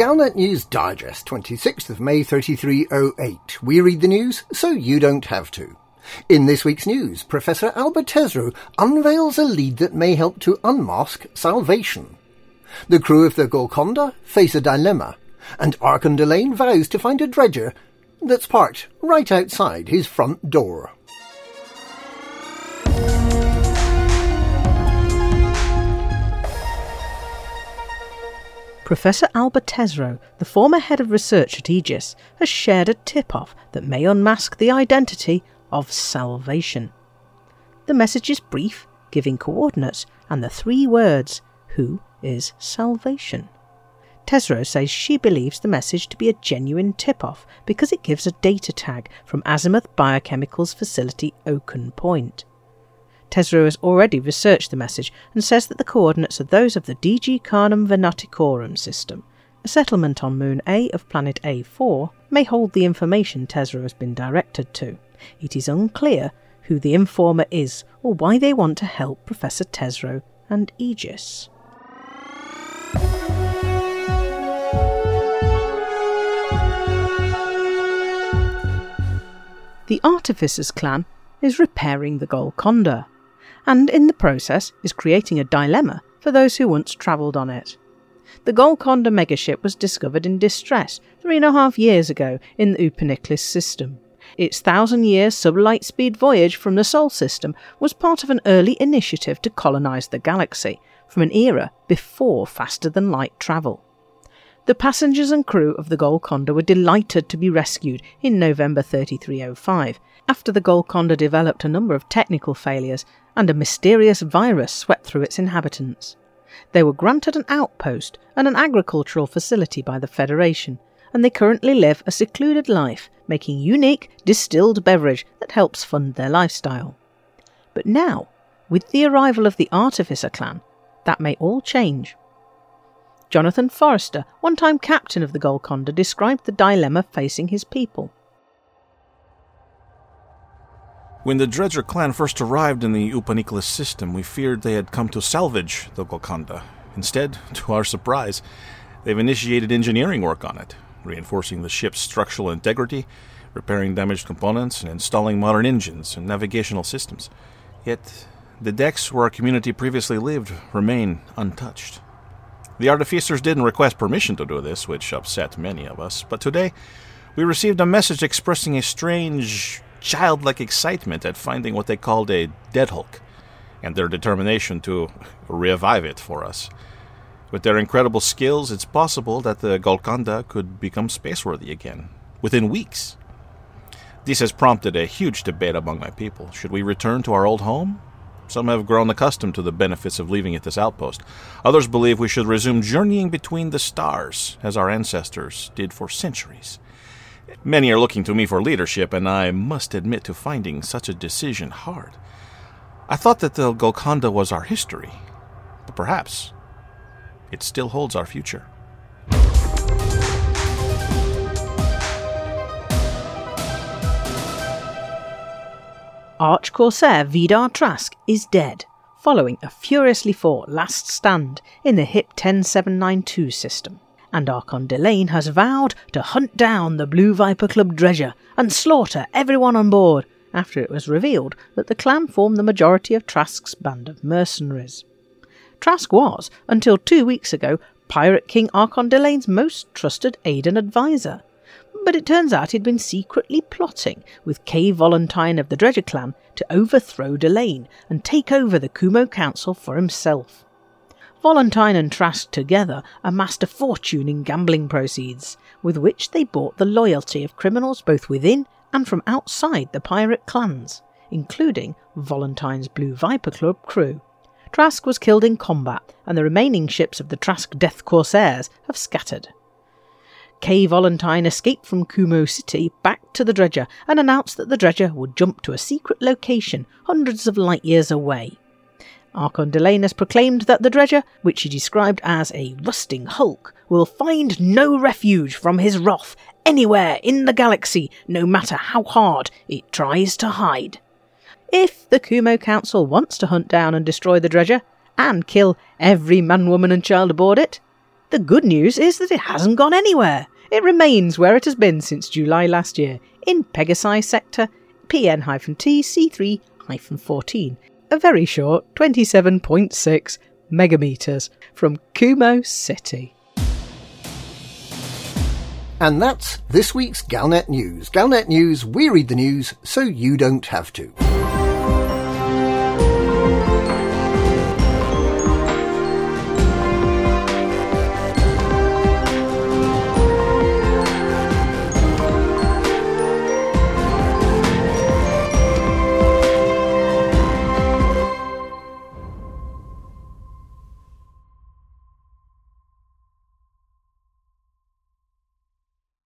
Galnet News Digest, 26th of May 3308. We read the news so you don't have to. In this week's news, Professor Alba Tesreau unveils a lead that may help to unmask salvation. The crew of the Golconda face a dilemma, and Archon Delaine vows to find a dredger that's parked right outside his front door. Professor Alba Tesreau, the former head of research at Aegis, has shared a tip off that may unmask the identity of salvation. The message is brief, giving coordinates and the three words, Who is salvation? Tesreau says she believes the message to be a genuine tip off because it gives a data tag from Azimuth Biochemicals facility Oaken Point. Tesreau has already researched the message and says that the coordinates are those of the DG Canum Venaticorum system. A settlement on Moon A of planet A4 may hold the information Tesreau has been directed to. It is unclear who the informer is or why they want to help Professor Tesreau and Aegis. The Artificers clan is repairing the Golconda and in the process is creating a dilemma for those who once travelled on it. The Golconda megaship was discovered in distress three and a half years ago in the Upaniklis system. Its thousand year sublight speed voyage from the Sol system was part of an early initiative to colonise the galaxy from an era before faster than light travel. The passengers and crew of the Golconda were delighted to be rescued in November 3305 after the Golconda developed a number of technical failures and a mysterious virus swept through its inhabitants. They were granted an outpost and an agricultural facility by the Federation, and they currently live a secluded life, making unique distilled beverage that helps fund their lifestyle. But now, with the arrival of the Artificer clan, that may all change. Jonathan Forrester, one time captain of the Golconda, described the dilemma facing his people. When the Dredger clan first arrived in the Upaniklis system, we feared they had come to salvage the Golconda. Instead, to our surprise, they've initiated engineering work on it, reinforcing the ship's structural integrity, repairing damaged components, and installing modern engines and navigational systems. Yet, the decks where our community previously lived remain untouched. The artificers didn't request permission to do this, which upset many of us, but today we received a message expressing a strange childlike excitement at finding what they called a dead Hulk, and their determination to revive it for us. With their incredible skills, it's possible that the Golconda could become spaceworthy again, within weeks. This has prompted a huge debate among my people. Should we return to our old home? Some have grown accustomed to the benefits of leaving at this outpost. Others believe we should resume journeying between the stars, as our ancestors did for centuries. Many are looking to me for leadership, and I must admit to finding such a decision hard. I thought that the Golconda was our history, but perhaps it still holds our future. Arch Corsair Vidar Trask is dead, following a furiously fought last stand in the HIP 10792 system and Archon Delaine has vowed to hunt down the Blue Viper Club dredger and slaughter everyone on board after it was revealed that the clan formed the majority of Trask's band of mercenaries. Trask was, until two weeks ago, Pirate King Archon Delaine's most trusted aide and advisor. But it turns out he'd been secretly plotting with Kay Valentine of the Dredger clan to overthrow Delaine and take over the Kumo Council for himself. Valentine and Trask together amassed a fortune in gambling proceeds, with which they bought the loyalty of criminals both within and from outside the pirate clans, including Valentine's Blue Viper Club crew. Trask was killed in combat, and the remaining ships of the Trask Death Corsairs have scattered. Kay Valentine escaped from Kumo City back to the dredger and announced that the dredger would jump to a secret location hundreds of light years away. Archon Delanus proclaimed that the dredger, which he described as a rusting hulk, will find no refuge from his wrath anywhere in the galaxy, no matter how hard it tries to hide. If the Kumo Council wants to hunt down and destroy the dredger, and kill every man, woman, and child aboard it, The good news is that it hasn't gone anywhere. It remains where it has been since July last year, in Pegasi sector PN T C3 14, a very short 27.6 megameters from Kumo City. And that's this week's Galnet News. Galnet News, we read the news so you don't have to.